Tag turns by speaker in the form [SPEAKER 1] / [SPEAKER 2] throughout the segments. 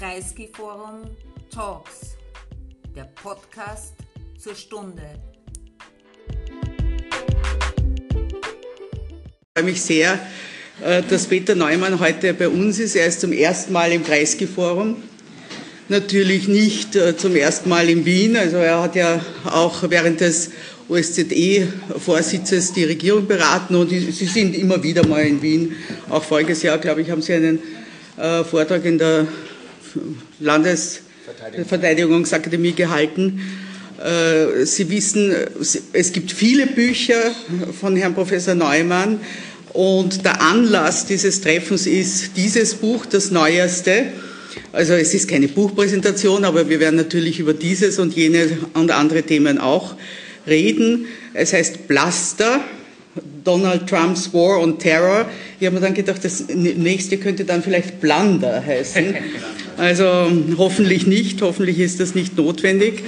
[SPEAKER 1] Kreisky Forum Talks, der Podcast zur Stunde.
[SPEAKER 2] Ich freue mich sehr, äh, dass Peter Neumann heute bei uns ist. Er ist zum ersten Mal im Kreisky Forum. Natürlich nicht äh, zum ersten Mal in Wien. Also er hat ja auch während des OSZE-Vorsitzes die Regierung beraten und Sie sind immer wieder mal in Wien. Auch voriges Jahr, glaube ich, haben Sie einen äh, Vortrag in der Landesverteidigungsakademie gehalten. Äh, Sie wissen, es gibt viele Bücher von Herrn Professor Neumann und der Anlass dieses Treffens ist dieses Buch, das neueste. Also es ist keine Buchpräsentation, aber wir werden natürlich über dieses und jene und andere Themen auch reden. Es heißt Blaster, Donald Trumps War on Terror. Ich habe mir dann gedacht, das nächste könnte dann vielleicht Blunder heißen. Also hoffentlich nicht, hoffentlich ist das nicht notwendig.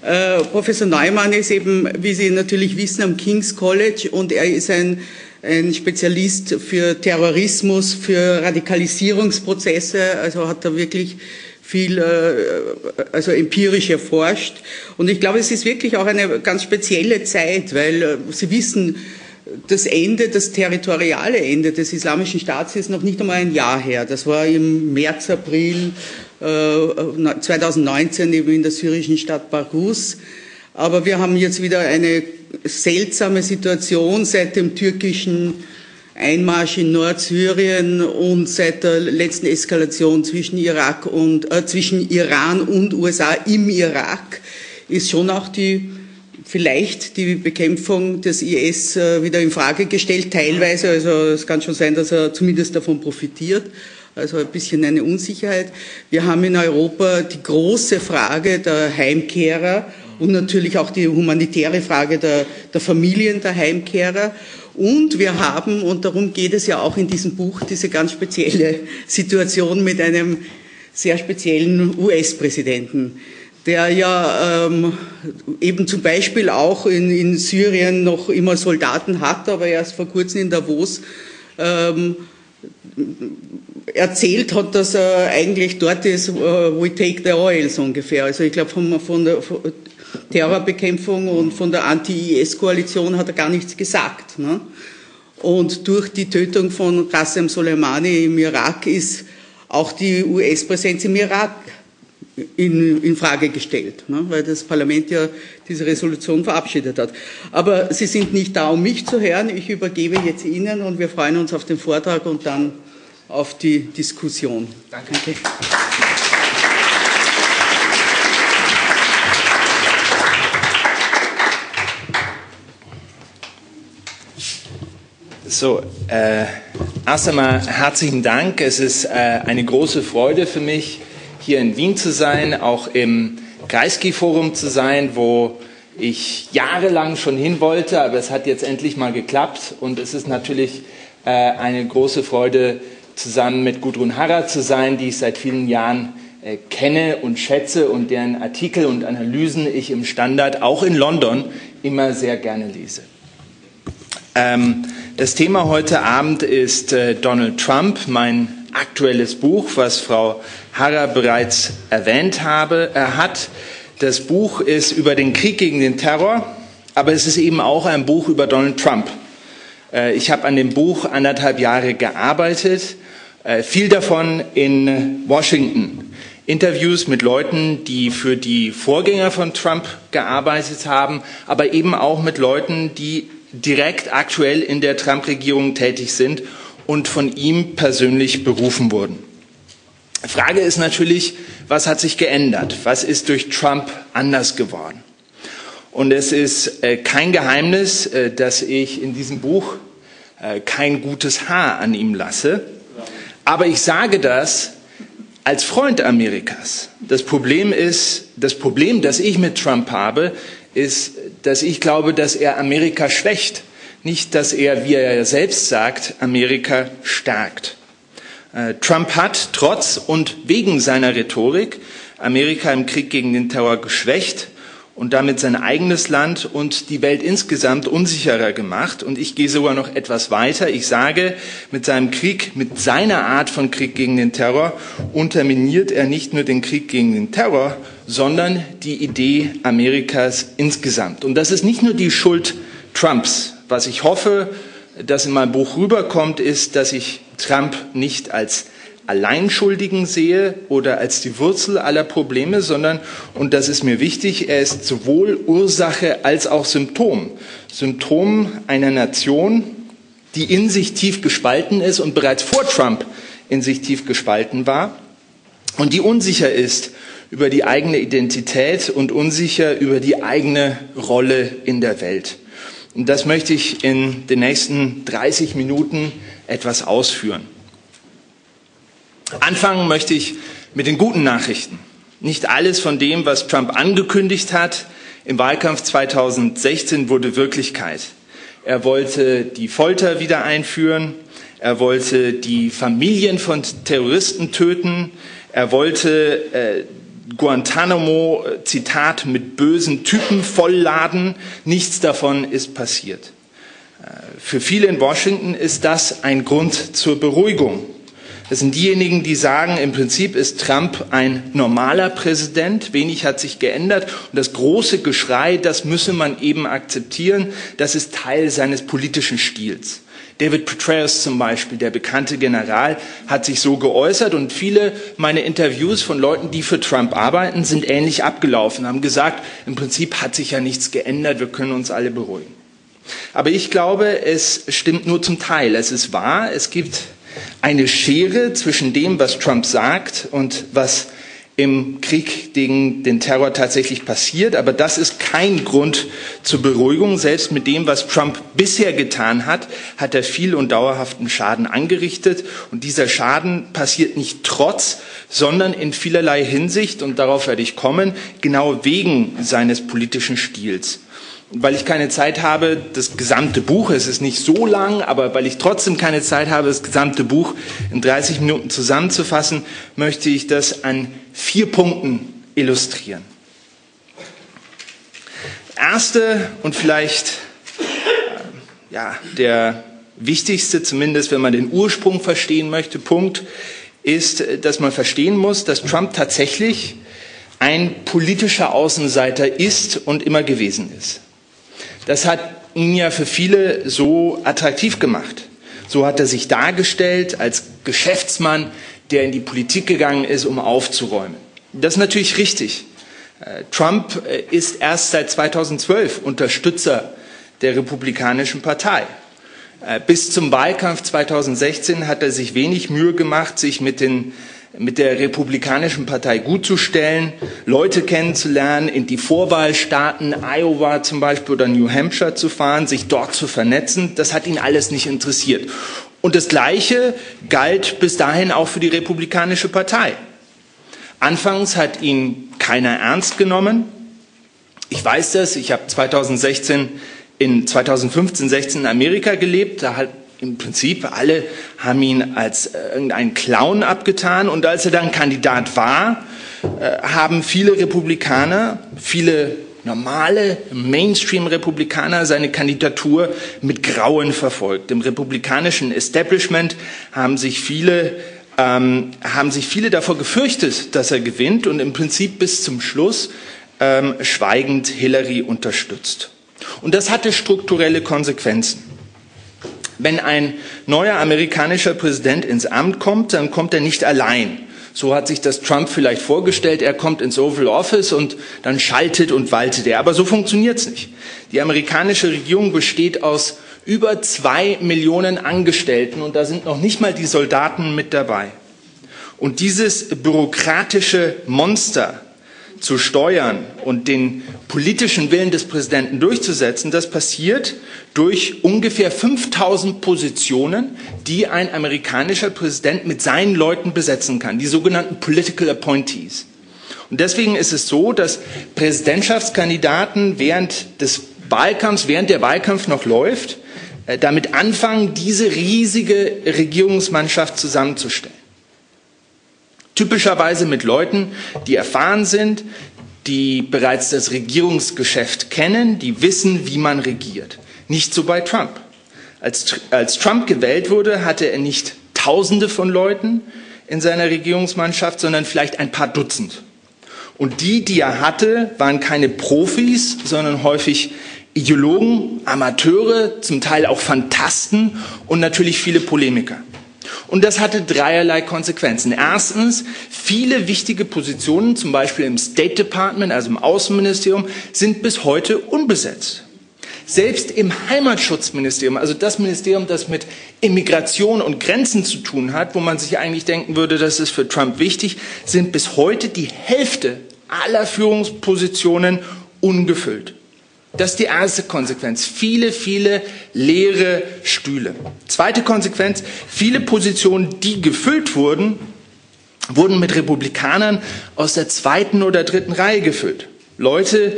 [SPEAKER 2] Äh, Professor Neumann ist eben, wie Sie natürlich wissen, am King's College und er ist ein, ein Spezialist für Terrorismus, für Radikalisierungsprozesse, also hat da wirklich viel äh, also empirisch erforscht. Und ich glaube, es ist wirklich auch eine ganz spezielle Zeit, weil äh, Sie wissen, das Ende, das territoriale Ende des Islamischen Staats ist noch nicht einmal ein Jahr her. Das war im März, April äh, 2019 eben in der syrischen Stadt Bargus. Aber wir haben jetzt wieder eine seltsame Situation seit dem türkischen Einmarsch in Nordsyrien und seit der letzten Eskalation zwischen Irak und äh, zwischen Iran und USA im Irak ist schon auch die vielleicht die Bekämpfung des IS äh, wieder in Frage gestellt, teilweise. Also es kann schon sein, dass er zumindest davon profitiert. Also ein bisschen eine Unsicherheit. Wir haben in Europa die große Frage der Heimkehrer und natürlich auch die humanitäre Frage der, der Familien der Heimkehrer. Und wir haben, und darum geht es ja auch in diesem Buch, diese ganz spezielle Situation mit einem sehr speziellen US-Präsidenten der ja ähm, eben zum Beispiel auch in, in Syrien noch immer Soldaten hat, aber erst vor kurzem in Davos ähm, erzählt hat, dass er eigentlich dort ist, uh, we take the oil, so ungefähr. Also ich glaube, von, von der von Terrorbekämpfung und von der Anti-IS-Koalition hat er gar nichts gesagt. Ne? Und durch die Tötung von Qasem Soleimani im Irak ist auch die US-Präsenz im Irak in, in Frage gestellt, ne, weil das Parlament ja diese Resolution verabschiedet hat. Aber Sie sind nicht da, um mich zu hören. Ich übergebe jetzt Ihnen und wir freuen uns auf den Vortrag und dann auf die Diskussion.
[SPEAKER 3] Danke. Danke. So, äh, erst einmal herzlichen Dank. Es ist äh, eine große Freude für mich, hier in Wien zu sein, auch im Kreisky-Forum zu sein, wo ich jahrelang schon hin wollte, aber es hat jetzt endlich mal geklappt und es ist natürlich äh, eine große Freude, zusammen mit Gudrun Harrer zu sein, die ich seit vielen Jahren äh, kenne und schätze und deren Artikel und Analysen ich im Standard auch in London immer sehr gerne lese. Ähm, das Thema heute Abend ist äh, Donald Trump, mein aktuelles Buch, was Frau Harrer bereits erwähnt habe, er hat. Das Buch ist über den Krieg gegen den Terror, aber es ist eben auch ein Buch über Donald Trump. Äh, ich habe an dem Buch anderthalb Jahre gearbeitet, äh, viel davon in Washington. Interviews mit Leuten, die für die Vorgänger von Trump gearbeitet haben, aber eben auch mit Leuten, die direkt aktuell in der Trump-Regierung tätig sind und von ihm persönlich berufen wurden. Frage ist natürlich, was hat sich geändert? Was ist durch Trump anders geworden? Und es ist äh, kein Geheimnis, äh, dass ich in diesem Buch äh, kein gutes Haar an ihm lasse. Aber ich sage das als Freund Amerikas. Das Problem ist, das Problem, das ich mit Trump habe, ist, dass ich glaube, dass er Amerika schwächt. Nicht, dass er, wie er selbst sagt, Amerika stärkt. Äh, Trump hat trotz und wegen seiner Rhetorik Amerika im Krieg gegen den Terror geschwächt und damit sein eigenes Land und die Welt insgesamt unsicherer gemacht. Und ich gehe sogar noch etwas weiter. Ich sage, mit seinem Krieg, mit seiner Art von Krieg gegen den Terror unterminiert er nicht nur den Krieg gegen den Terror, sondern die Idee Amerikas insgesamt. Und das ist nicht nur die Schuld Trumps. Was ich hoffe, dass in meinem Buch rüberkommt, ist, dass ich Trump nicht als Alleinschuldigen sehe oder als die Wurzel aller Probleme, sondern, und das ist mir wichtig, er ist sowohl Ursache als auch Symptom. Symptom einer Nation, die in sich tief gespalten ist und bereits vor Trump in sich tief gespalten war und die unsicher ist über die eigene Identität und unsicher über die eigene Rolle in der Welt. Und das möchte ich in den nächsten 30 Minuten etwas ausführen. Anfangen möchte ich mit den guten Nachrichten. Nicht alles von dem, was Trump angekündigt hat im Wahlkampf 2016, wurde Wirklichkeit. Er wollte die Folter wieder einführen. Er wollte die Familien von Terroristen töten. Er wollte äh, Guantanamo, äh, Zitat, mit bösen Typen vollladen. Nichts davon ist passiert. Äh, für viele in Washington ist das ein Grund zur Beruhigung. Das sind diejenigen, die sagen, im Prinzip ist Trump ein normaler Präsident, wenig hat sich geändert und das große Geschrei, das müsse man eben akzeptieren, das ist Teil seines politischen Stils. David Petraeus zum Beispiel, der bekannte General, hat sich so geäußert und viele meiner Interviews von Leuten, die für Trump arbeiten, sind ähnlich abgelaufen, haben gesagt, im Prinzip hat sich ja nichts geändert, wir können uns alle beruhigen. Aber ich glaube, es stimmt nur zum Teil. Es ist wahr, es gibt eine Schere zwischen dem, was Trump sagt und was im Krieg gegen den Terror tatsächlich passiert. Aber das ist kein Grund zur Beruhigung. Selbst mit dem, was Trump bisher getan hat, hat er viel und dauerhaften Schaden angerichtet. Und dieser Schaden passiert nicht trotz, sondern in vielerlei Hinsicht, und darauf werde ich kommen, genau wegen seines politischen Stils weil ich keine Zeit habe, das gesamte Buch, es ist nicht so lang, aber weil ich trotzdem keine Zeit habe, das gesamte Buch in 30 Minuten zusammenzufassen, möchte ich das an vier Punkten illustrieren. Erste und vielleicht äh, ja, der wichtigste, zumindest wenn man den Ursprung verstehen möchte, Punkt ist, dass man verstehen muss, dass Trump tatsächlich ein politischer Außenseiter ist und immer gewesen ist. Das hat ihn ja für viele so attraktiv gemacht. So hat er sich dargestellt als Geschäftsmann, der in die Politik gegangen ist, um aufzuräumen. Das ist natürlich richtig. Äh, Trump äh, ist erst seit 2012 Unterstützer der Republikanischen Partei. Äh, bis zum Wahlkampf 2016 hat er sich wenig Mühe gemacht, sich mit den mit der Republikanischen Partei gut zu stellen, Leute kennenzulernen, in die Vorwahlstaaten, Iowa zum Beispiel oder New Hampshire zu fahren, sich dort zu vernetzen. Das hat ihn alles nicht interessiert. Und das Gleiche galt bis dahin auch für die Republikanische Partei. Anfangs hat ihn keiner ernst genommen. Ich weiß das, ich habe 2016 in 2015, 16 in Amerika gelebt. Da hat im Prinzip alle haben ihn als äh, irgendeinen Clown abgetan und als er dann Kandidat war, äh, haben viele Republikaner, viele normale Mainstream-Republikaner seine Kandidatur mit Grauen verfolgt. Im republikanischen Establishment haben sich viele ähm, haben sich viele davor gefürchtet, dass er gewinnt und im Prinzip bis zum Schluss ähm, schweigend Hillary unterstützt. Und das hatte strukturelle Konsequenzen. Wenn ein neuer amerikanischer Präsident ins Amt kommt, dann kommt er nicht allein. So hat sich das Trump vielleicht vorgestellt. Er kommt ins Oval Office und dann schaltet und waltet er. Aber so funktioniert es nicht. Die amerikanische Regierung besteht aus über zwei Millionen Angestellten und da sind noch nicht mal die Soldaten mit dabei. Und dieses bürokratische Monster zu steuern und den politischen Willen des Präsidenten durchzusetzen, das passiert durch ungefähr 5000 Positionen, die ein amerikanischer Präsident mit seinen Leuten besetzen kann, die sogenannten Political Appointees. Und deswegen ist es so, dass Präsidentschaftskandidaten während des Wahlkampfs, während der Wahlkampf noch läuft, äh, damit anfangen, diese riesige Regierungsmannschaft zusammenzustellen. Typischerweise mit Leuten, die erfahren sind, die bereits das Regierungsgeschäft kennen, die wissen, wie man regiert. Nicht so bei Trump. Als, als Trump gewählt wurde, hatte er nicht Tausende von Leuten in seiner Regierungsmannschaft, sondern vielleicht ein paar Dutzend. Und die, die er hatte, waren keine Profis, sondern häufig Ideologen, Amateure, zum Teil auch Fantasten und natürlich viele Polemiker. Und das hatte dreierlei Konsequenzen. Erstens, viele wichtige Positionen, zum Beispiel im State Department, also im Außenministerium, sind bis heute unbesetzt. Selbst im Heimatschutzministerium, also das Ministerium, das mit Immigration und Grenzen zu tun hat, wo man sich eigentlich denken würde, das ist für Trump wichtig, sind bis heute die Hälfte aller Führungspositionen ungefüllt. Das ist die erste Konsequenz. Viele, viele leere Stühle. Zweite Konsequenz, viele Positionen, die gefüllt wurden, wurden mit Republikanern aus der zweiten oder dritten Reihe gefüllt. Leute,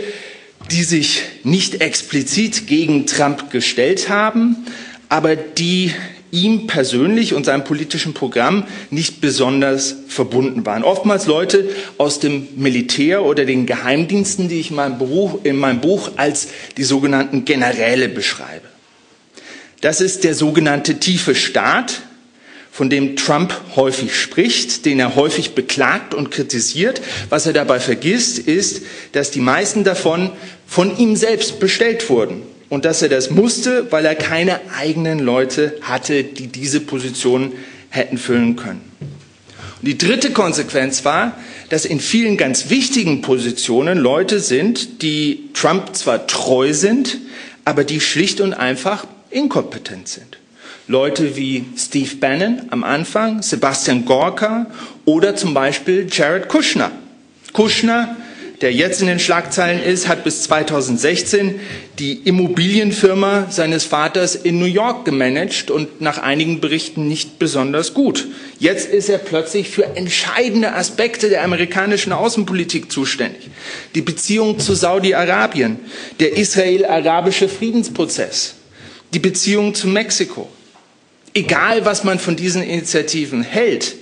[SPEAKER 3] die sich nicht explizit gegen Trump gestellt haben, aber die ihm persönlich und seinem politischen Programm nicht besonders verbunden waren. Oftmals Leute aus dem Militär oder den Geheimdiensten, die ich in meinem, Buch, in meinem Buch als die sogenannten Generäle beschreibe. Das ist der sogenannte tiefe Staat, von dem Trump häufig spricht, den er häufig beklagt und kritisiert. Was er dabei vergisst, ist, dass die meisten davon von ihm selbst bestellt wurden und dass er das musste, weil er keine eigenen Leute hatte, die diese Position hätten füllen können. Und die dritte Konsequenz war, dass in vielen ganz wichtigen Positionen Leute sind, die Trump zwar treu sind, aber die schlicht und einfach inkompetent sind. Leute wie Steve Bannon am Anfang, Sebastian Gorka oder zum Beispiel Jared Kushner. Kushner der jetzt in den Schlagzeilen ist, hat bis 2016 die Immobilienfirma seines Vaters in New York gemanagt und nach einigen Berichten nicht besonders gut. Jetzt ist er plötzlich für entscheidende Aspekte der amerikanischen Außenpolitik zuständig. Die Beziehung zu Saudi-Arabien, der israel-arabische Friedensprozess, die Beziehung zu Mexiko. Egal, was man von diesen Initiativen hält,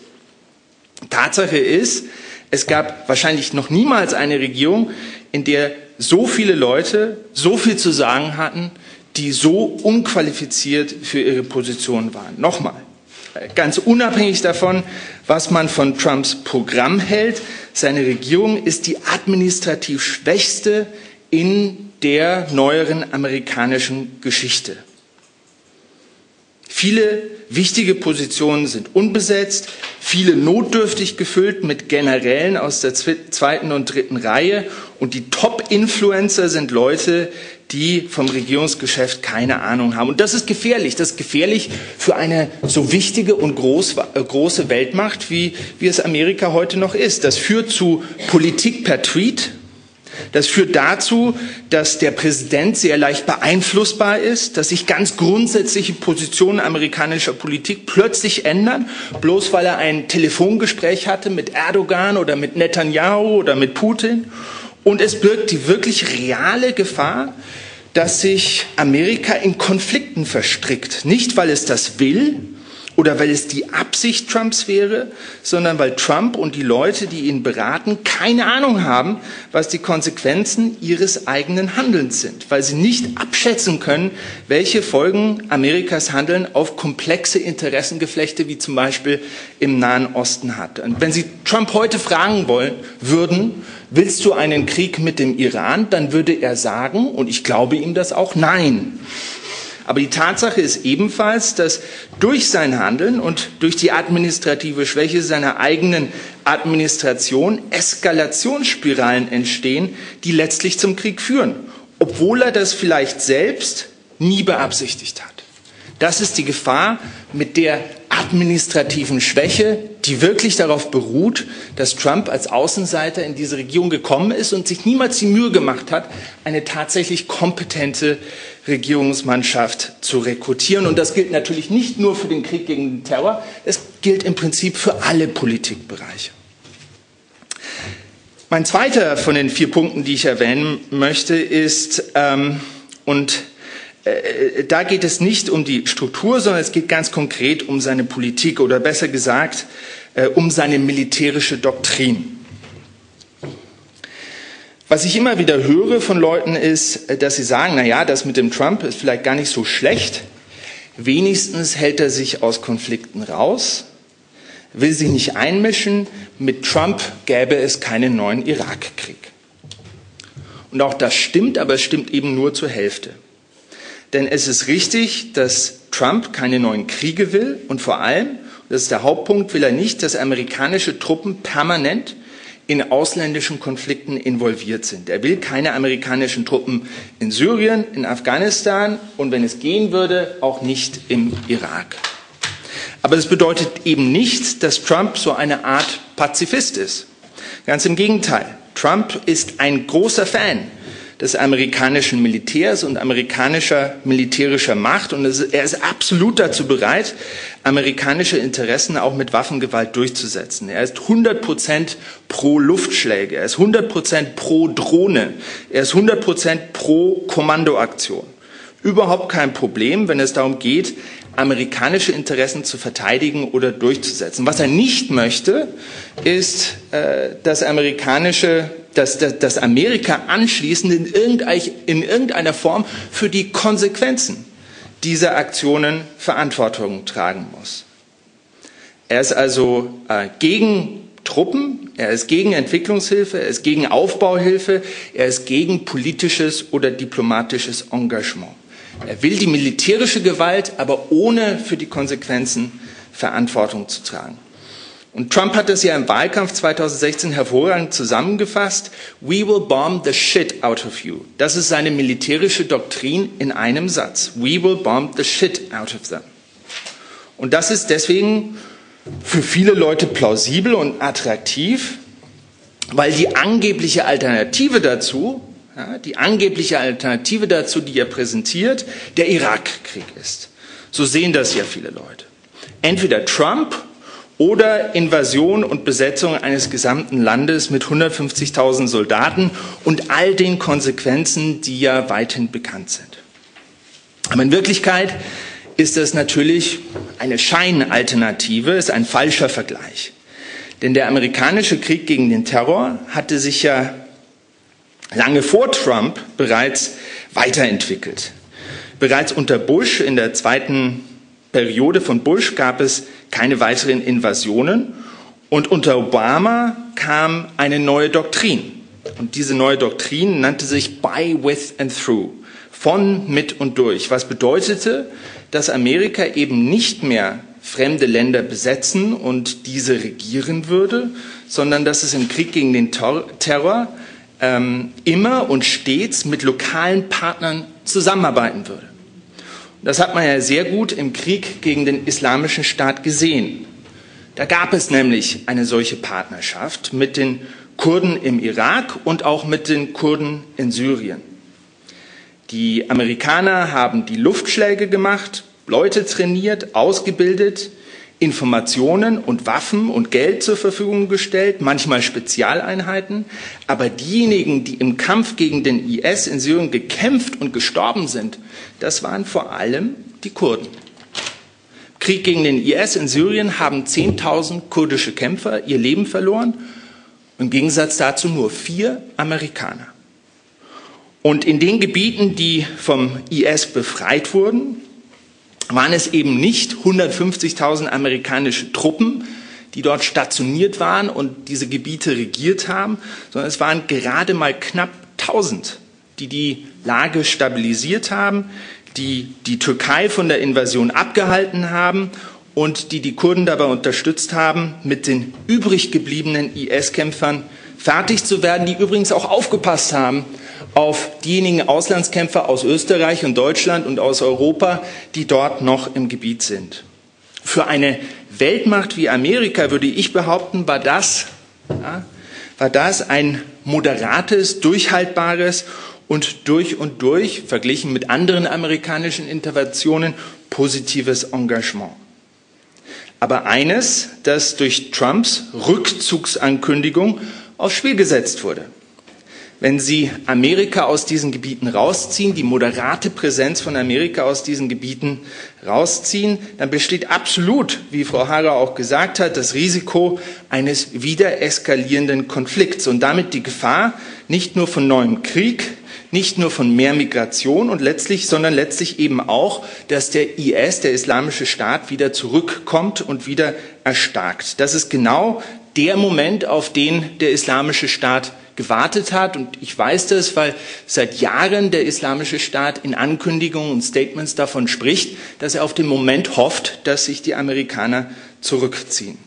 [SPEAKER 3] Tatsache ist, es gab wahrscheinlich noch niemals eine Regierung, in der so viele Leute so viel zu sagen hatten, die so unqualifiziert für ihre Position waren. Nochmal, ganz unabhängig davon, was man von Trumps Programm hält, seine Regierung ist die administrativ schwächste in der neueren amerikanischen Geschichte. Viele wichtige Positionen sind unbesetzt, viele notdürftig gefüllt mit Generälen aus der zweiten und dritten Reihe und die Top-Influencer sind Leute, die vom Regierungsgeschäft keine Ahnung haben. Und das ist gefährlich. Das ist gefährlich für eine so wichtige und groß, äh, große Weltmacht, wie, wie es Amerika heute noch ist. Das führt zu Politik per Tweet, das führt dazu, dass der Präsident sehr leicht beeinflussbar ist, dass sich ganz grundsätzliche Positionen amerikanischer Politik plötzlich ändern, bloß weil er ein Telefongespräch hatte mit Erdogan oder mit Netanyahu oder mit Putin. Und es birgt die wirklich reale Gefahr, dass sich Amerika in Konflikten verstrickt. Nicht, weil es das will, oder weil es die Absicht Trumps wäre, sondern weil Trump und die Leute, die ihn beraten, keine Ahnung haben, was die Konsequenzen ihres eigenen Handelns sind, weil sie nicht abschätzen können, welche Folgen Amerikas Handeln auf komplexe Interessengeflechte wie zum Beispiel im Nahen Osten hat. Und wenn Sie Trump heute fragen wollen würden, willst du einen Krieg mit dem Iran, dann würde er sagen, und ich glaube ihm das auch, nein. Aber die Tatsache ist ebenfalls, dass durch sein Handeln und durch die administrative Schwäche seiner eigenen Administration Eskalationsspiralen entstehen, die letztlich zum Krieg führen, obwohl er das vielleicht selbst nie beabsichtigt hat. Das ist die Gefahr mit der administrativen Schwäche, die wirklich darauf beruht, dass Trump als Außenseiter in diese Regierung gekommen ist und sich niemals die Mühe gemacht hat, eine tatsächlich kompetente Regierungsmannschaft zu rekrutieren. Und das gilt natürlich nicht nur für den Krieg gegen den Terror, es gilt im Prinzip für alle Politikbereiche. Mein zweiter von den vier Punkten, die ich erwähnen möchte, ist, ähm, und äh, da geht es nicht um die Struktur, sondern es geht ganz konkret um seine Politik oder besser gesagt äh, um seine militärische Doktrin. Was ich immer wieder höre von Leuten ist, dass sie sagen, na ja, das mit dem Trump ist vielleicht gar nicht so schlecht. Wenigstens hält er sich aus Konflikten raus, will sich nicht einmischen. Mit Trump gäbe es keinen neuen Irakkrieg. Und auch das stimmt, aber es stimmt eben nur zur Hälfte. Denn es ist richtig, dass Trump keine neuen Kriege will und vor allem, das ist der Hauptpunkt, will er nicht, dass amerikanische Truppen permanent in ausländischen Konflikten involviert sind. Er will keine amerikanischen Truppen in Syrien, in Afghanistan und wenn es gehen würde, auch nicht im Irak. Aber das bedeutet eben nicht, dass Trump so eine Art Pazifist ist. Ganz im Gegenteil. Trump ist ein großer Fan des amerikanischen Militärs und amerikanischer militärischer Macht. Und er ist absolut dazu bereit, amerikanische Interessen auch mit Waffengewalt durchzusetzen. Er ist 100 Prozent pro Luftschläge. Er ist 100 Prozent pro Drohne. Er ist 100 Prozent pro Kommandoaktion. Überhaupt kein Problem, wenn es darum geht, amerikanische Interessen zu verteidigen oder durchzusetzen. Was er nicht möchte, ist, äh, dass amerikanische dass, dass, dass Amerika anschließend in, in irgendeiner Form für die Konsequenzen dieser Aktionen Verantwortung tragen muss. Er ist also äh, gegen Truppen, er ist gegen Entwicklungshilfe, er ist gegen Aufbauhilfe, er ist gegen politisches oder diplomatisches Engagement. Er will die militärische Gewalt, aber ohne für die Konsequenzen Verantwortung zu tragen. Und Trump hat es ja im Wahlkampf 2016 hervorragend zusammengefasst. We will bomb the shit out of you. Das ist seine militärische Doktrin in einem Satz. We will bomb the shit out of them. Und das ist deswegen für viele Leute plausibel und attraktiv, weil die angebliche Alternative dazu, ja, die angebliche Alternative dazu, die er präsentiert, der Irakkrieg ist. So sehen das ja viele Leute. Entweder Trump oder Invasion und Besetzung eines gesamten Landes mit 150.000 Soldaten und all den Konsequenzen, die ja weithin bekannt sind. Aber in Wirklichkeit ist das natürlich eine Scheinalternative, ist ein falscher Vergleich. Denn der amerikanische Krieg gegen den Terror hatte sich ja lange vor Trump bereits weiterentwickelt. Bereits unter Bush in der zweiten Periode von Bush gab es keine weiteren Invasionen und unter Obama kam eine neue Doktrin. Und diese neue Doktrin nannte sich By, With and Through. Von, mit und durch. Was bedeutete, dass Amerika eben nicht mehr fremde Länder besetzen und diese regieren würde, sondern dass es im Krieg gegen den Terror ähm, immer und stets mit lokalen Partnern zusammenarbeiten würde. Das hat man ja sehr gut im Krieg gegen den Islamischen Staat gesehen. Da gab es nämlich eine solche Partnerschaft mit den Kurden im Irak und auch mit den Kurden in Syrien. Die Amerikaner haben die Luftschläge gemacht, Leute trainiert, ausgebildet, Informationen und Waffen und Geld zur Verfügung gestellt, manchmal Spezialeinheiten. Aber diejenigen, die im Kampf gegen den IS in Syrien gekämpft und gestorben sind, das waren vor allem die Kurden. Krieg gegen den IS in Syrien haben 10.000 kurdische Kämpfer ihr Leben verloren. Im Gegensatz dazu nur vier Amerikaner. Und in den Gebieten, die vom IS befreit wurden, waren es eben nicht 150.000 amerikanische Truppen, die dort stationiert waren und diese Gebiete regiert haben, sondern es waren gerade mal knapp 1000, die die Lage stabilisiert haben, die die Türkei von der Invasion abgehalten haben und die die Kurden dabei unterstützt haben, mit den übrig gebliebenen IS-Kämpfern fertig zu werden, die übrigens auch aufgepasst haben, auf diejenigen Auslandskämpfer aus Österreich und Deutschland und aus Europa, die dort noch im Gebiet sind. Für eine Weltmacht wie Amerika, würde ich behaupten, war das, ja, war das ein moderates, durchhaltbares und durch und durch, verglichen mit anderen amerikanischen Interventionen, positives Engagement. Aber eines, das durch Trumps Rückzugsankündigung aufs Spiel gesetzt wurde. Wenn Sie Amerika aus diesen Gebieten rausziehen, die moderate Präsenz von Amerika aus diesen Gebieten rausziehen, dann besteht absolut, wie Frau Hager auch gesagt hat, das Risiko eines wieder eskalierenden Konflikts und damit die Gefahr nicht nur von neuem Krieg, nicht nur von mehr Migration und letztlich, sondern letztlich eben auch, dass der IS, der Islamische Staat, wieder zurückkommt und wieder erstarkt. Das ist genau der Moment, auf den der Islamische Staat gewartet hat. Und ich weiß das, weil seit Jahren der Islamische Staat in Ankündigungen und Statements davon spricht, dass er auf den Moment hofft, dass sich die Amerikaner zurückziehen.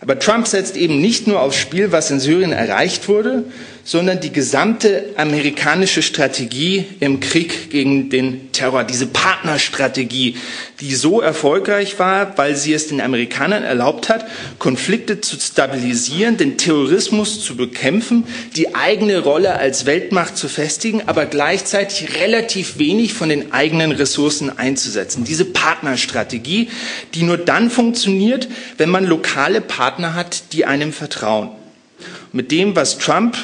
[SPEAKER 3] Aber Trump setzt eben nicht nur aufs Spiel, was in Syrien erreicht wurde, sondern die gesamte amerikanische Strategie im Krieg gegen den Terror, diese Partnerstrategie, die so erfolgreich war, weil sie es den Amerikanern erlaubt hat, Konflikte zu stabilisieren, den Terrorismus zu bekämpfen, die eigene Rolle als Weltmacht zu festigen, aber gleichzeitig relativ wenig von den eigenen Ressourcen einzusetzen. Diese Partnerstrategie, die nur dann funktioniert, wenn man lokale Partner hat, die einem vertrauen. Mit dem, was Trump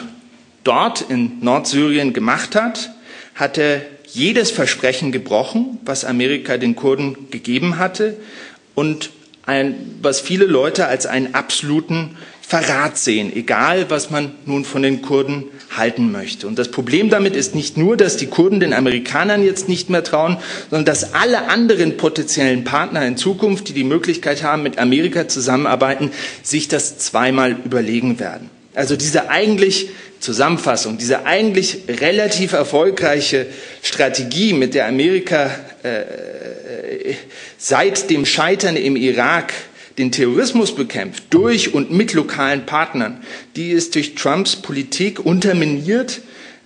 [SPEAKER 3] dort in Nordsyrien gemacht hat, hat er jedes Versprechen gebrochen, was Amerika den Kurden gegeben hatte und ein, was viele Leute als einen absoluten Verrat sehen, egal was man nun von den Kurden halten möchte. Und das Problem damit ist nicht nur, dass die Kurden den Amerikanern jetzt nicht mehr trauen, sondern dass alle anderen potenziellen Partner in Zukunft, die die Möglichkeit haben, mit Amerika zusammenarbeiten, sich das zweimal überlegen werden. Also diese eigentlich Zusammenfassung, diese eigentlich relativ erfolgreiche Strategie, mit der Amerika äh, äh, seit dem Scheitern im Irak den Terrorismus bekämpft, durch und mit lokalen Partnern, die ist durch Trumps Politik unterminiert,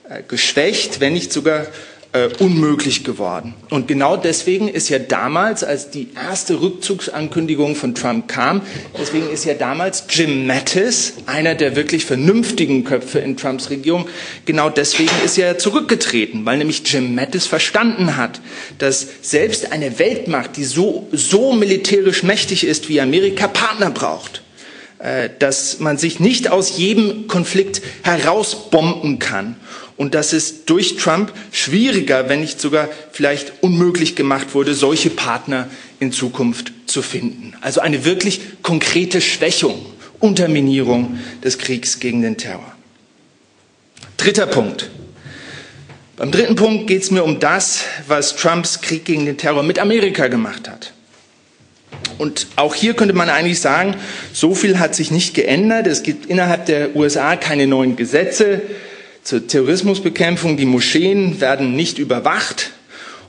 [SPEAKER 3] äh, geschwächt, wenn nicht sogar äh, unmöglich geworden. Und genau deswegen ist ja damals, als die erste Rückzugsankündigung von Trump kam, deswegen ist ja damals Jim Mattis, einer der wirklich vernünftigen Köpfe in Trumps Regierung, genau deswegen ist er zurückgetreten, weil nämlich Jim Mattis verstanden hat, dass selbst eine Weltmacht, die so, so militärisch mächtig ist wie Amerika, Partner braucht äh, dass man sich nicht aus jedem Konflikt herausbomben kann und dass es durch Trump schwieriger, wenn nicht sogar vielleicht unmöglich gemacht wurde, solche Partner in Zukunft zu finden. Also eine wirklich konkrete Schwächung, Unterminierung des Kriegs gegen den Terror. Dritter Punkt. Beim dritten Punkt geht es mir um das, was Trumps Krieg gegen den Terror mit Amerika gemacht hat. Und auch hier könnte man eigentlich sagen, so viel hat sich nicht geändert. Es gibt innerhalb der USA keine neuen Gesetze zur Terrorismusbekämpfung. Die Moscheen werden nicht überwacht.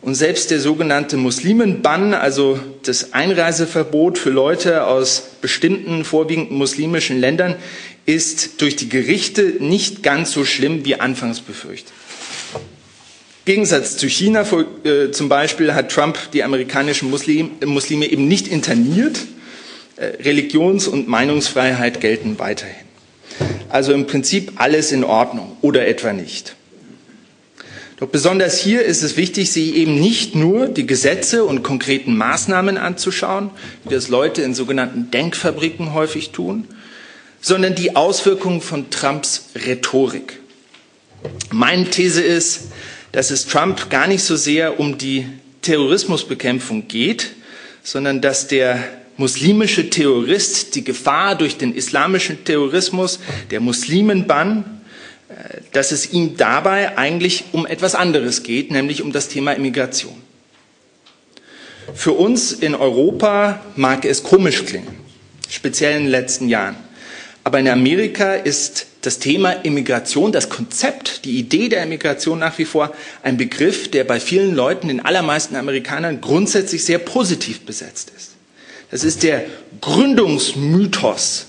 [SPEAKER 3] Und selbst der sogenannte Muslimenbann, also das Einreiseverbot für Leute aus bestimmten vorwiegend muslimischen Ländern, ist durch die Gerichte nicht ganz so schlimm wie anfangs befürchtet. Im Gegensatz zu China äh, zum Beispiel hat Trump die amerikanischen Muslim, Muslime eben nicht interniert. Äh, Religions- und Meinungsfreiheit gelten weiterhin. Also im Prinzip alles in Ordnung oder etwa nicht. Doch besonders hier ist es wichtig, sich eben nicht nur die Gesetze und konkreten Maßnahmen anzuschauen, wie das Leute in sogenannten Denkfabriken häufig tun, sondern die Auswirkungen von Trumps Rhetorik. Meine These ist, dass es Trump gar nicht so sehr um die Terrorismusbekämpfung geht, sondern dass der muslimische Terrorist die Gefahr durch den islamischen Terrorismus, der Muslimenbann, äh, dass es ihm dabei eigentlich um etwas anderes geht, nämlich um das Thema Immigration. Für uns in Europa mag es komisch klingen, speziell in den letzten Jahren. Aber in Amerika ist das Thema Immigration, das Konzept, die Idee der Immigration nach wie vor ein Begriff, der bei vielen Leuten, den allermeisten Amerikanern grundsätzlich sehr positiv besetzt ist. Das ist der Gründungsmythos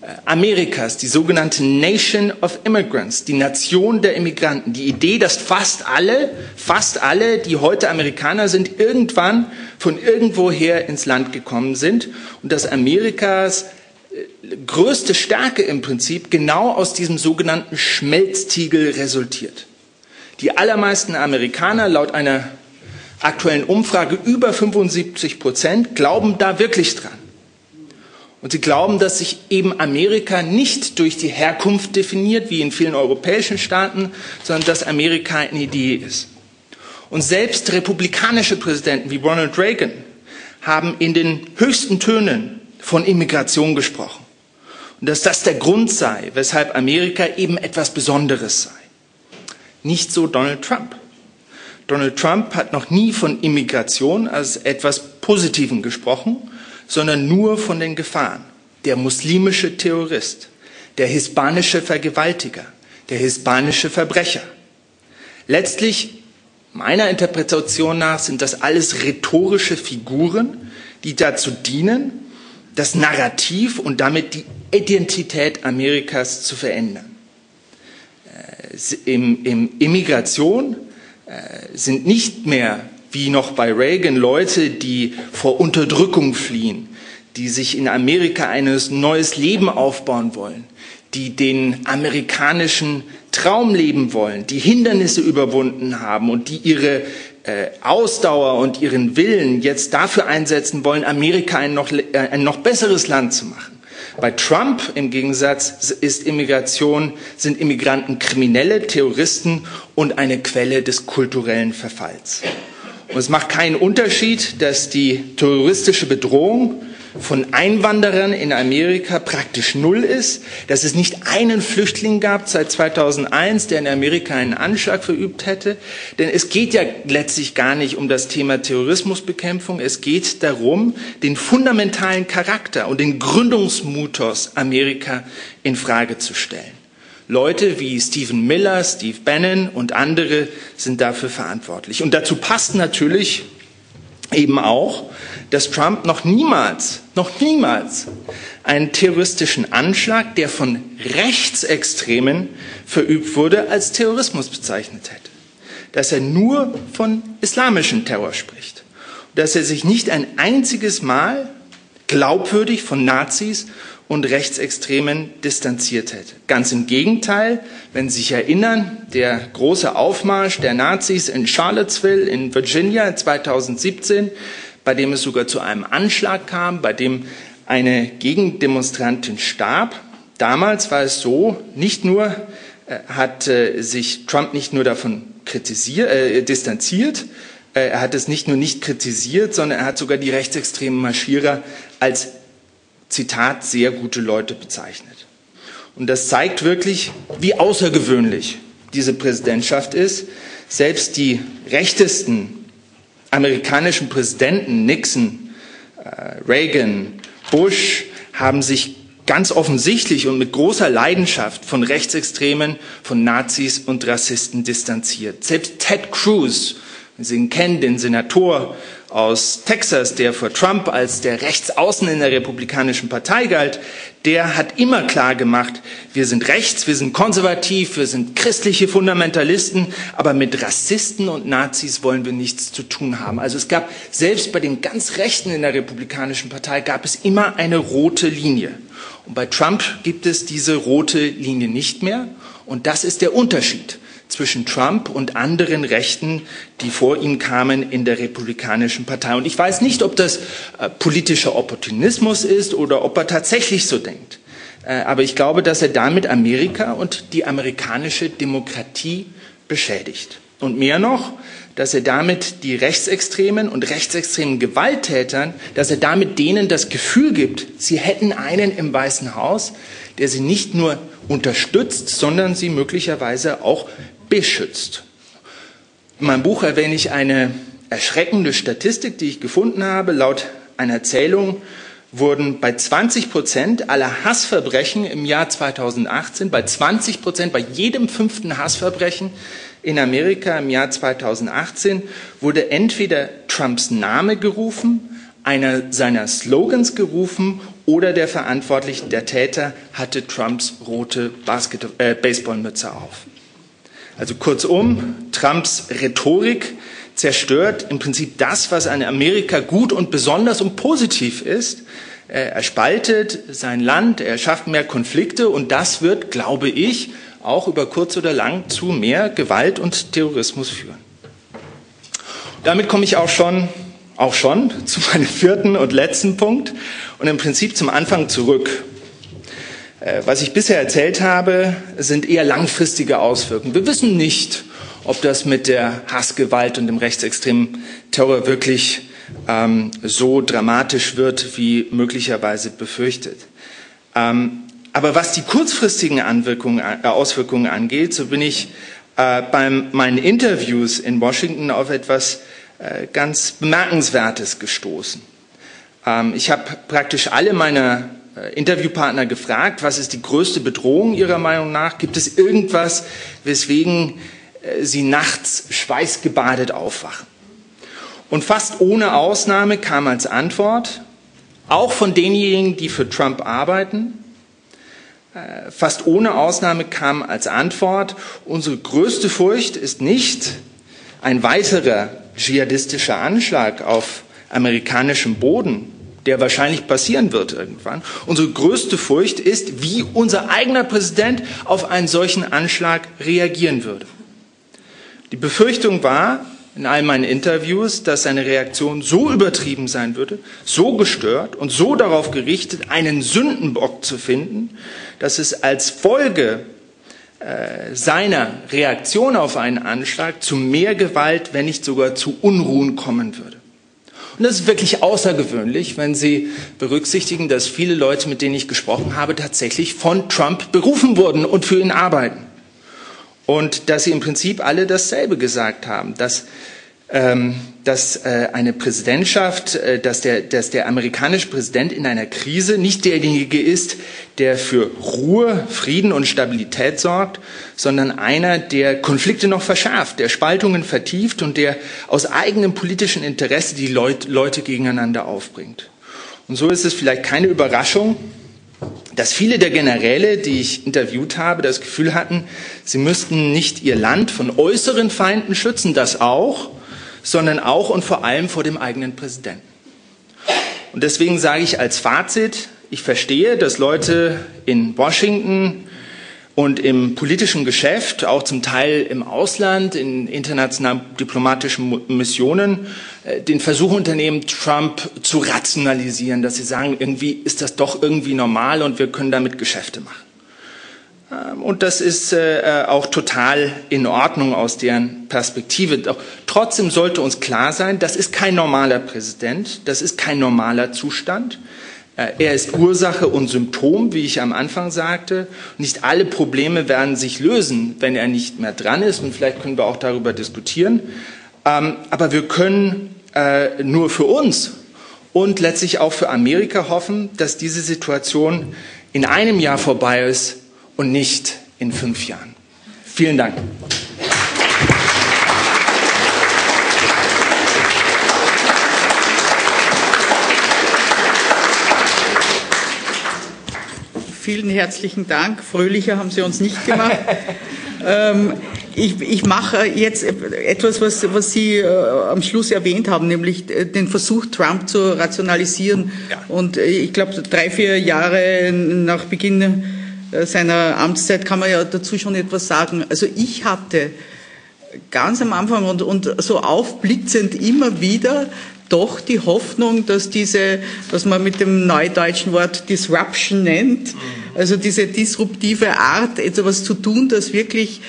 [SPEAKER 3] äh, Amerikas, die sogenannte Nation of Immigrants, die Nation der Immigranten. Die Idee, dass fast alle, fast alle, die heute Amerikaner sind, irgendwann von irgendwoher ins Land gekommen sind und dass Amerikas äh, größte Stärke im Prinzip genau aus diesem sogenannten Schmelztiegel resultiert. Die allermeisten Amerikaner laut einer aktuellen Umfrage über 75 Prozent glauben da wirklich dran. Und sie glauben, dass sich eben Amerika nicht durch die Herkunft definiert, wie in vielen europäischen Staaten, sondern dass Amerika eine Idee ist. Und selbst republikanische Präsidenten wie Ronald Reagan haben in den höchsten Tönen von Immigration gesprochen. Und dass das der Grund sei, weshalb Amerika eben etwas Besonderes sei. Nicht so Donald Trump. Donald Trump hat noch nie von Immigration als etwas Positiven gesprochen, sondern nur von den Gefahren. Der muslimische Terrorist, der hispanische Vergewaltiger, der hispanische Verbrecher. Letztlich, meiner Interpretation nach, sind das alles rhetorische Figuren, die dazu dienen, das Narrativ und damit die Identität Amerikas zu verändern. Äh, Im, im Immigration sind nicht mehr wie noch bei Reagan Leute, die vor Unterdrückung fliehen, die sich in Amerika ein neues Leben aufbauen wollen, die den amerikanischen Traum leben wollen, die Hindernisse überwunden haben und die ihre äh, Ausdauer und ihren Willen jetzt dafür einsetzen wollen, Amerika ein noch, äh, ein noch besseres Land zu machen. Bei Trump im Gegensatz ist Immigration, sind Immigranten Kriminelle, Terroristen und eine Quelle des kulturellen Verfalls. Und es macht keinen Unterschied, dass die terroristische Bedrohung von Einwanderern in Amerika praktisch null ist, dass es nicht einen Flüchtling gab seit 2001, der in Amerika einen Anschlag verübt hätte. Denn es geht ja letztlich gar nicht um das Thema Terrorismusbekämpfung. Es geht darum, den fundamentalen Charakter und den Gründungsmutos Amerika in Frage zu stellen. Leute wie Stephen Miller, Steve Bannon und andere sind dafür verantwortlich. Und dazu passt natürlich eben auch, dass Trump noch niemals, noch niemals einen terroristischen Anschlag, der von Rechtsextremen verübt wurde, als Terrorismus bezeichnet hätte. Dass er nur von islamischem Terror spricht. Dass er sich nicht ein einziges Mal glaubwürdig von Nazis und Rechtsextremen distanziert hätte. Ganz im Gegenteil, wenn Sie sich erinnern, der große Aufmarsch der Nazis in Charlottesville in Virginia 2017, bei dem es sogar zu einem Anschlag kam, bei dem eine Gegendemonstrantin starb. Damals war es so, nicht nur äh, hat äh, sich Trump nicht nur davon kritisiert, äh, distanziert, äh, er hat es nicht nur nicht kritisiert, sondern er hat sogar die rechtsextremen Marschierer als Zitat, sehr gute Leute bezeichnet. Und das zeigt wirklich, wie außergewöhnlich diese Präsidentschaft ist. Selbst die rechtesten amerikanischen Präsidenten, Nixon, äh, Reagan, Bush, haben sich ganz offensichtlich und mit großer Leidenschaft von Rechtsextremen, von Nazis und Rassisten distanziert. Selbst Ted Cruz, Sie ihn kennen, den Senator aus Texas, der vor Trump als der Rechtsaußen in der Republikanischen Partei galt, der hat immer klar gemacht, wir sind rechts, wir sind konservativ, wir sind christliche Fundamentalisten, aber mit Rassisten und Nazis wollen wir nichts zu tun haben. Also es gab selbst bei den ganz Rechten in der Republikanischen Partei gab es immer eine rote Linie. Und bei Trump gibt es diese rote Linie nicht mehr. Und das ist der Unterschied zwischen Trump und anderen Rechten, die vor ihm kamen in der Republikanischen Partei. Und ich weiß nicht, ob das äh, politischer Opportunismus ist oder ob er tatsächlich so denkt. Äh, aber ich glaube, dass er damit Amerika und die amerikanische Demokratie beschädigt. Und mehr noch, dass er damit die rechtsextremen und rechtsextremen Gewalttätern, dass er damit denen das Gefühl gibt, sie hätten einen im Weißen Haus, der sie nicht nur unterstützt, sondern sie möglicherweise auch beschützt. In meinem Buch erwähne ich eine erschreckende Statistik, die ich gefunden habe. Laut einer Zählung wurden bei 20 Prozent aller Hassverbrechen im Jahr 2018, bei 20 Prozent, bei jedem fünften Hassverbrechen in Amerika im Jahr 2018 wurde entweder Trumps Name gerufen, einer seiner Slogans gerufen oder der Verantwortliche, der Täter, hatte Trumps rote Basket äh, Baseballmütze auf. Also kurzum, Trumps Rhetorik zerstört im Prinzip das, was an Amerika gut und besonders und positiv ist. Er spaltet sein Land, er schafft mehr Konflikte und das wird, glaube ich, auch über kurz oder lang zu mehr Gewalt und Terrorismus führen. Damit komme ich auch schon, auch schon zu meinem vierten und letzten Punkt. und im Prinzip zum Anfang zurück. Äh, was ich bisher erzählt habe, sind eher langfristige Auswirkungen. Wir wissen nicht, ob das mit der Hassgewalt und dem rechtsextremen Terror wirklich ähm, so dramatisch wird, wie möglicherweise befürchtet. Ähm, aber was die kurzfristigen äh, Auswirkungen angeht, so bin ich äh, bei meinen Interviews in Washington auf etwas äh, ganz Bemerkenswertes gestoßen. Ähm, ich habe praktisch alle meine Interviewpartner gefragt, was ist die größte Bedrohung Ihrer Meinung nach? Gibt es irgendwas, weswegen äh, Sie nachts schweißgebadet aufwachen? Und fast ohne Ausnahme kam als Antwort, auch von denjenigen, die für Trump arbeiten, äh, fast ohne Ausnahme kam als Antwort, unsere größte Furcht ist nicht ein weiterer dschihadistischer Anschlag auf amerikanischem Boden, der wahrscheinlich passieren wird irgendwann. Unsere größte Furcht ist, wie unser eigener Präsident auf einen solchen Anschlag reagieren würde. Die Befürchtung war in all meinen Interviews, dass seine Reaktion so übertrieben sein würde, so gestört und so darauf gerichtet, einen Sündenbock zu finden, dass es als Folge äh, seiner Reaktion auf einen Anschlag zu mehr Gewalt, wenn nicht sogar zu Unruhen kommen würde. Und das ist wirklich außergewöhnlich, wenn Sie berücksichtigen, dass viele Leute, mit denen ich gesprochen habe, tatsächlich von Trump berufen wurden und für ihn arbeiten. Und dass sie im Prinzip alle dasselbe gesagt haben, dass dass äh, eine Präsidentschaft, äh, dass, der, dass der amerikanische Präsident in einer Krise nicht derjenige ist, der für Ruhe, Frieden und Stabilität sorgt, sondern einer, der Konflikte noch verschärft, der Spaltungen vertieft und der aus eigenem politischen Interesse die Leut, Leute gegeneinander aufbringt. Und so ist es vielleicht keine Überraschung, dass viele der Generäle, die ich interviewt habe, das Gefühl hatten, sie müssten nicht ihr Land von äußeren Feinden schützen, das auch, sondern auch und vor allem vor dem eigenen Präsidenten. Und deswegen sage ich als Fazit, ich verstehe, dass Leute in Washington und im politischen Geschäft, auch zum Teil im Ausland, in internationalen diplomatischen Missionen, äh, den Versuch unternehmen, Trump zu rationalisieren, dass sie sagen, irgendwie ist das doch irgendwie normal und wir können damit Geschäfte machen. Ähm, und das ist äh, auch total in Ordnung aus deren Perspektive. Doch trotzdem sollte uns klar sein, das ist kein normaler Präsident, das ist kein normaler Zustand. Äh, er ist Ursache und Symptom, wie ich am Anfang sagte. Nicht alle Probleme werden sich lösen, wenn er nicht mehr dran ist. Und vielleicht können wir auch darüber diskutieren. Ähm, aber wir können äh, nur für uns und letztlich auch für Amerika hoffen, dass diese Situation in einem Jahr vorbei ist und nicht in fünf Jahren. Vielen Dank.
[SPEAKER 2] Vielen herzlichen Dank. Fröhlicher haben Sie uns nicht gemacht. ähm, ich, ich, mache jetzt etwas, was, was Sie äh, am Schluss erwähnt haben, nämlich äh, den Versuch, Trump zu rationalisieren. Ja. Und äh, ich glaube, drei, vier Jahre nach Beginn seiner Amtszeit kann man ja dazu schon etwas sagen. Also ich hatte ganz am Anfang und, und so aufblitzend immer wieder doch die Hoffnung, dass diese, was man mit dem neudeutschen Wort Disruption nennt, mhm. also diese disruptive Art, etwas zu tun, das wirklich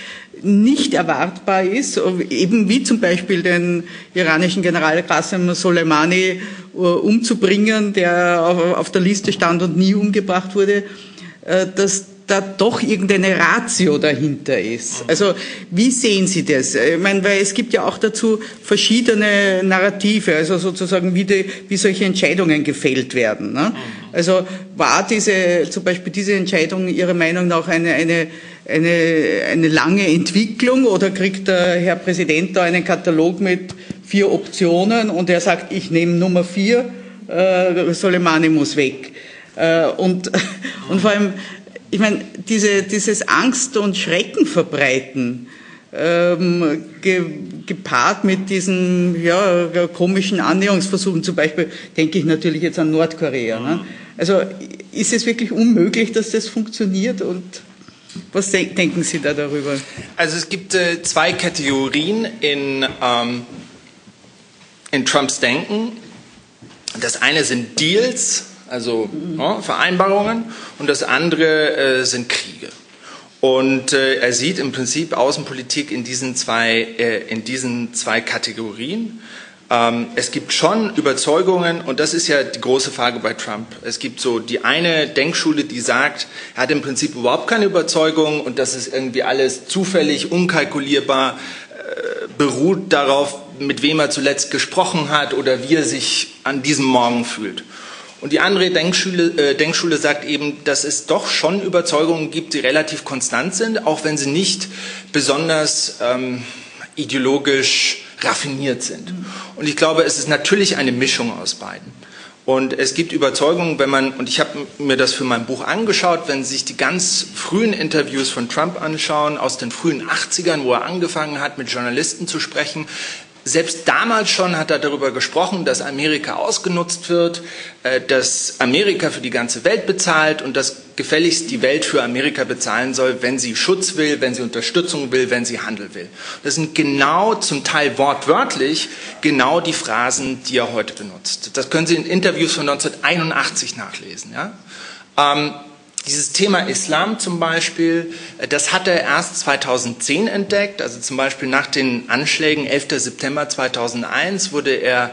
[SPEAKER 2] nicht erwartbar ist, eben wie zum Beispiel den iranischen General Qasem Soleimani äh, umzubringen, der auf der Liste stand und nie umgebracht wurde, äh, dass da doch irgendeine Ratio dahinter ist. Also wie sehen Sie das? Ich meine, weil es gibt ja auch dazu verschiedene Narrative, also sozusagen wie, die, wie solche Entscheidungen gefällt werden. Ne? Also war diese zum Beispiel diese Entscheidung Ihrer Meinung nach eine, eine, eine, eine lange Entwicklung oder kriegt der Herr Präsident da einen Katalog mit vier Optionen und er sagt, ich nehme Nummer vier, äh, Soleimani muss weg. Äh, und, und vor allem, ich meine, diese, dieses Angst und Schrecken verbreiten, ähm, ge, gepaart mit diesen ja, komischen Annäherungsversuchen, zum Beispiel denke ich natürlich jetzt an Nordkorea. Ne? Also ist es wirklich unmöglich, dass das funktioniert und was de denken Sie da darüber?
[SPEAKER 3] Also es gibt äh, zwei Kategorien in, ähm, in Trumps Denken. Das eine sind Deals also ja, Vereinbarungen, und das andere äh, sind Kriege. Und äh, er sieht im Prinzip Außenpolitik in diesen zwei, äh, in diesen zwei Kategorien. Ähm, es gibt schon Überzeugungen, und das ist ja die große Frage bei Trump. Es gibt so die eine Denkschule, die sagt, er hat im Prinzip überhaupt keine Überzeugung und das ist irgendwie alles zufällig, unkalkulierbar, äh, beruht darauf, mit wem er zuletzt gesprochen hat oder wie er sich an diesem Morgen fühlt. Und die andere Denkschule, äh, Denkschule sagt eben, dass es doch schon Überzeugungen gibt, die relativ konstant sind, auch wenn sie nicht besonders ähm, ideologisch raffiniert sind. Und ich glaube, es ist natürlich eine Mischung aus beiden. Und es gibt Überzeugungen, wenn man, und ich habe mir das für mein Buch angeschaut, wenn Sie sich die ganz frühen Interviews von Trump anschauen, aus den frühen 80ern, wo er angefangen hat, mit Journalisten zu sprechen, selbst damals schon hat er darüber gesprochen, dass Amerika ausgenutzt wird, äh, dass Amerika für die ganze Welt bezahlt und dass gefälligst die Welt für Amerika bezahlen soll, wenn sie Schutz will, wenn sie Unterstützung will, wenn sie Handel will. Das sind genau, zum Teil wortwörtlich, genau die Phrasen, die er heute benutzt. Das können Sie in Interviews von 1981 nachlesen. Ja? Ähm, dieses Thema Islam zum Beispiel, äh, das hat er erst 2010 entdeckt. Also zum Beispiel nach den Anschlägen 11. September 2001 wurde er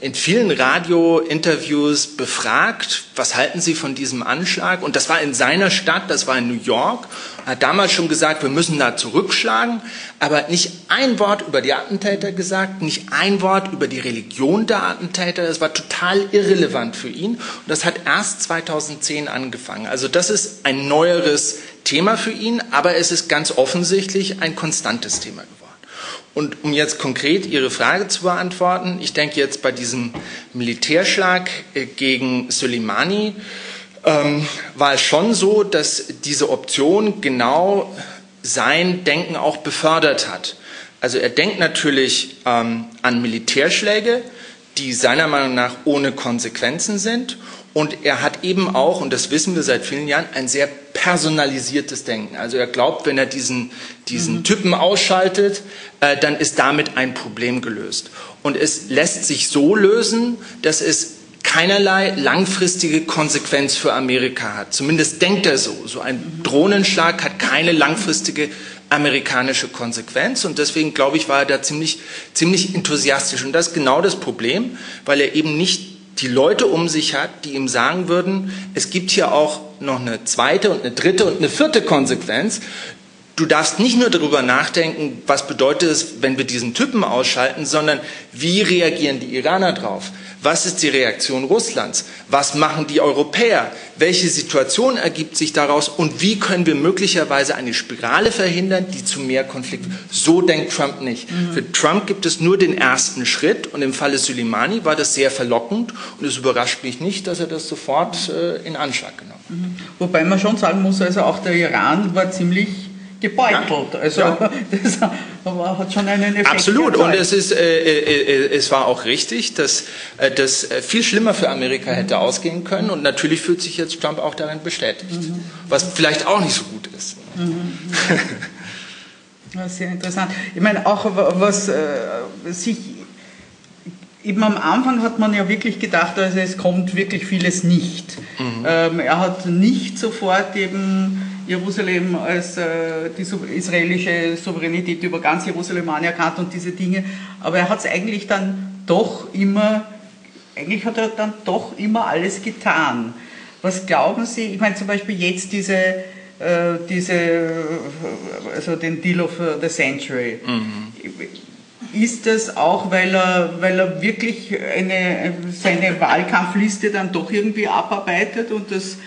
[SPEAKER 3] in vielen Radiointerviews befragt, was halten Sie von diesem Anschlag? Und das war in seiner Stadt, das war in New York. Er hat damals schon gesagt, wir müssen da zurückschlagen, aber nicht ein Wort über die Attentäter gesagt, nicht ein Wort über die Religion der Attentäter. Das war total irrelevant für ihn. Und das hat erst 2010 angefangen. Also das ist ein neueres Thema für ihn, aber es ist ganz offensichtlich ein konstantes Thema geworden. Und um jetzt konkret Ihre Frage zu beantworten, ich denke jetzt bei diesem Militärschlag äh, gegen Soleimani ähm, war es schon so, dass diese Option genau sein Denken auch befördert hat. Also er denkt natürlich ähm, an Militärschläge, die seiner Meinung nach ohne Konsequenzen sind. Und er hat eben auch, und das wissen wir seit vielen Jahren, ein sehr personalisiertes Denken. Also er glaubt, wenn er diesen, diesen mhm. Typen ausschaltet, äh, dann ist damit ein Problem gelöst. Und es lässt sich so lösen, dass es keinerlei langfristige Konsequenz für Amerika hat. Zumindest denkt er so. So ein Drohnenschlag hat keine langfristige amerikanische Konsequenz und deswegen glaube ich, war er da ziemlich, ziemlich enthusiastisch. Und das ist genau das Problem, weil er eben nicht die Leute um sich hat, die ihm sagen würden, es gibt hier auch noch eine zweite und eine dritte und eine vierte Konsequenz. Du darfst nicht nur darüber nachdenken, was bedeutet es, wenn wir diesen Typen ausschalten, sondern wie reagieren die Iraner drauf? Was ist die Reaktion Russlands? Was machen die Europäer? Welche Situation ergibt sich daraus? Und wie können wir möglicherweise eine Spirale verhindern, die zu mehr Konflikten? So denkt Trump nicht. Mhm. Für Trump gibt es nur den ersten Schritt. Und im Falle Soleimani war das sehr verlockend. Und es überrascht mich nicht, dass er das sofort äh, in Anschlag genommen hat. Mhm.
[SPEAKER 2] Wobei man schon sagen muss, also auch der Iran war ziemlich gebeutelt. Ja. Also ja. das hat schon einen Effekt.
[SPEAKER 3] Absolut. Gezeigt. Und es ist, äh, äh, äh, es war auch richtig, dass äh, das äh, viel schlimmer für Amerika hätte ausgehen können. Und natürlich fühlt sich jetzt Trump auch darin bestätigt, mhm. was vielleicht auch nicht so gut ist. Mhm.
[SPEAKER 2] ja, sehr interessant. Ich meine auch was äh, sich eben am Anfang hat man ja wirklich gedacht, also es kommt wirklich vieles nicht. Mhm. Ähm, er hat nicht sofort eben Jerusalem als äh, die israelische Souveränität über ganz Jerusalem anerkannt und diese Dinge. Aber er hat es eigentlich dann doch immer, eigentlich hat er dann doch immer alles getan. Was glauben Sie, ich meine zum Beispiel jetzt diese, äh, diese also den Deal of the Century. Mhm. Ist das auch, weil er, weil er wirklich eine, seine Wahlkampfliste dann doch irgendwie abarbeitet und das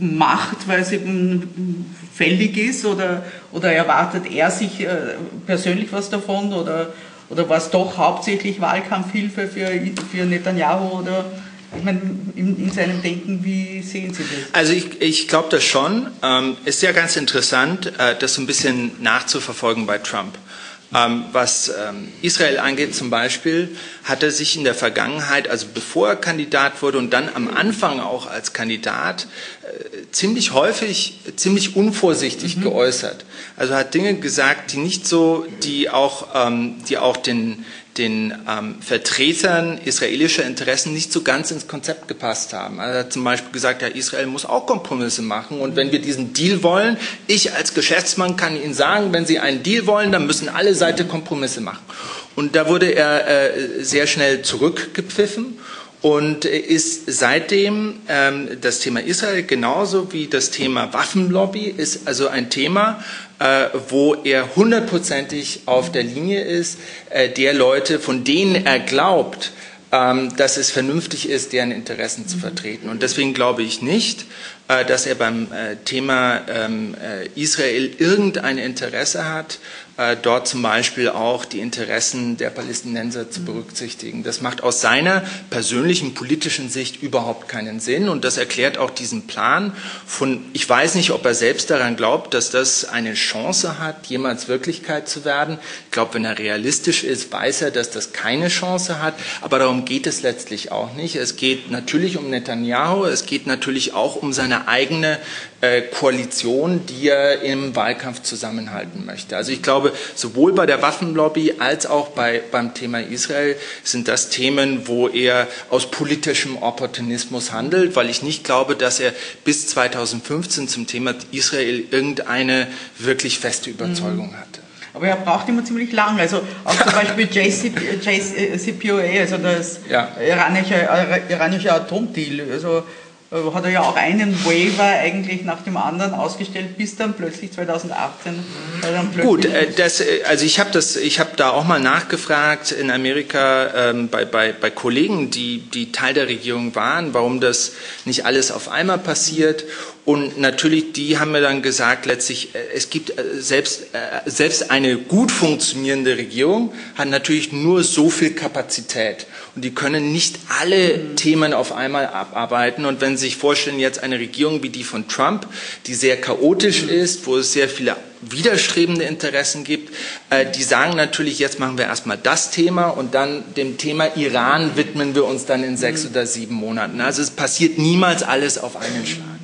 [SPEAKER 2] macht, weil es eben fällig ist oder, oder erwartet er sich äh, persönlich was davon oder, oder war es doch hauptsächlich Wahlkampfhilfe für, für Netanyahu oder ich meine, in, in, seinem Denken, wie sehen Sie das?
[SPEAKER 3] Also ich, ich glaube das schon. Ähm, ist ja ganz interessant, äh, das so ein bisschen nachzuverfolgen bei Trump. Ähm, was ähm, Israel angeht zum Beispiel, hat er sich in der Vergangenheit, also bevor er Kandidat wurde und dann am Anfang auch als Kandidat, äh, ziemlich häufig, ziemlich unvorsichtig mhm. geäußert. Also hat Dinge gesagt, die nicht so, die auch, ähm, die auch den, den ähm, Vertretern israelischer Interessen nicht so ganz ins Konzept gepasst haben. Also er hat zum Beispiel gesagt, ja, Israel muss auch Kompromisse machen und wenn wir diesen Deal wollen, ich als Geschäftsmann kann Ihnen sagen, wenn Sie einen Deal wollen, dann müssen alle Seiten Kompromisse machen. Und da wurde er äh, sehr schnell zurückgepfiffen und ist seitdem ähm, das Thema Israel genauso wie das Thema Waffenlobby ist also ein Thema, äh, wo er hundertprozentig auf der Linie ist, äh, der Leute, von denen er glaubt, ähm, dass es vernünftig ist, deren Interessen zu vertreten. Und deswegen glaube ich nicht, äh, dass er beim äh, Thema ähm, äh, Israel irgendein Interesse hat, äh, dort zum Beispiel auch die Interessen der Palästinenser zu berücksichtigen. Das macht aus seiner persönlichen politischen Sicht überhaupt keinen Sinn und das erklärt auch diesen Plan von, ich weiß nicht, ob er selbst daran glaubt, dass das eine Chance hat, jemals Wirklichkeit zu werden. Ich glaube, wenn er realistisch ist, weiß er, dass das keine Chance hat, aber darum geht es letztlich auch nicht. Es geht natürlich um Netanyahu, es geht natürlich auch um seine eigene äh, Koalition, die er im Wahlkampf zusammenhalten möchte. Also ich glaube, sowohl bei der Waffenlobby als auch bei, beim Thema Israel sind das Themen, wo er aus politischem Opportunismus handelt, weil ich nicht glaube, dass er bis 2015 zum Thema Israel irgendeine wirklich feste Überzeugung mhm. hatte.
[SPEAKER 2] Aber er braucht immer ziemlich lang. Also auch zum Beispiel JCPOA, also das ja. iranische, iranische Atomdeal. Also äh, hat er ja auch einen Waiver eigentlich nach dem anderen ausgestellt, bis dann plötzlich 2018. Dann
[SPEAKER 3] plötzlich Gut, äh, das, äh, also ich habe das, ich habe da auch mal nachgefragt in Amerika ähm, bei, bei, bei Kollegen, die, die Teil der Regierung waren, warum das nicht alles auf einmal passiert. Und natürlich, die haben mir dann gesagt, letztlich, es gibt selbst, selbst eine gut funktionierende Regierung hat natürlich nur so viel Kapazität. Und die können nicht alle mhm. Themen auf einmal abarbeiten. Und wenn Sie sich vorstellen, jetzt eine Regierung wie die von Trump, die sehr chaotisch mhm. ist, wo es sehr viele widerstrebende Interessen gibt, äh, die sagen natürlich, jetzt machen wir erstmal das Thema und dann dem Thema Iran widmen wir uns dann in sechs mhm. oder sieben Monaten. Also es passiert niemals alles auf einen Schlag.